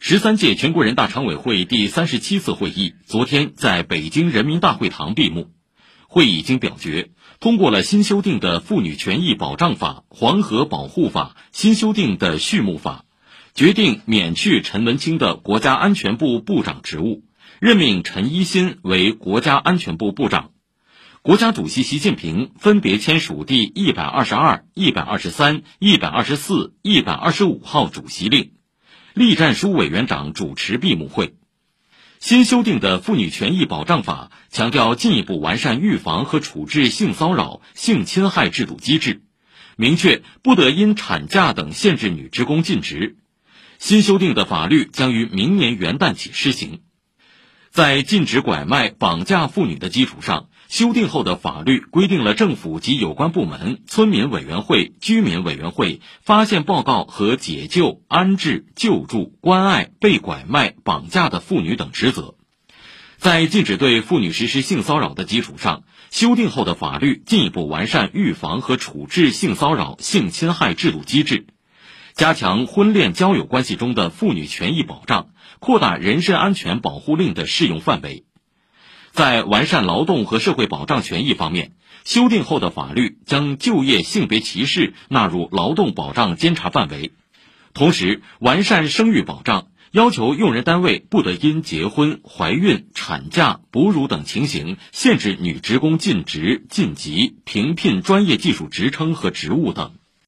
十三届全国人大常委会第三十七次会议昨天在北京人民大会堂闭幕。会议经表决，通过了新修订的《妇女权益保障法》《黄河保护法》新修订的畜牧法，决定免去陈文清的国家安全部部长职务，任命陈一新为国家安全部部长。国家主席习近平分别签署第一百二十二、一百二十三、一百二十四、一百二十五号主席令，栗战书委员长主持闭幕会。新修订的《妇女权益保障法》强调进一步完善预防和处置性骚扰、性侵害制度机制，明确不得因产假等限制女职工尽职。新修订的法律将于明年元旦起施行。在禁止拐卖、绑架妇女的基础上，修订后的法律规定了政府及有关部门、村民委员会、居民委员会发现报告和解救、安置、救助、关爱被拐卖、绑架的妇女等职责。在禁止对妇女实施性骚扰的基础上，修订后的法律进一步完善预防和处置性骚扰、性侵害制度机制，加强婚恋交友关系中的妇女权益保障，扩大人身安全保护令的适用范围。在完善劳动和社会保障权益方面，修订后的法律将就业性别歧视纳入劳动保障监察范围，同时完善生育保障，要求用人单位不得因结婚、怀孕、产假、哺乳等情形限制女职工尽职、晋级、评聘专业技术职称和职务等。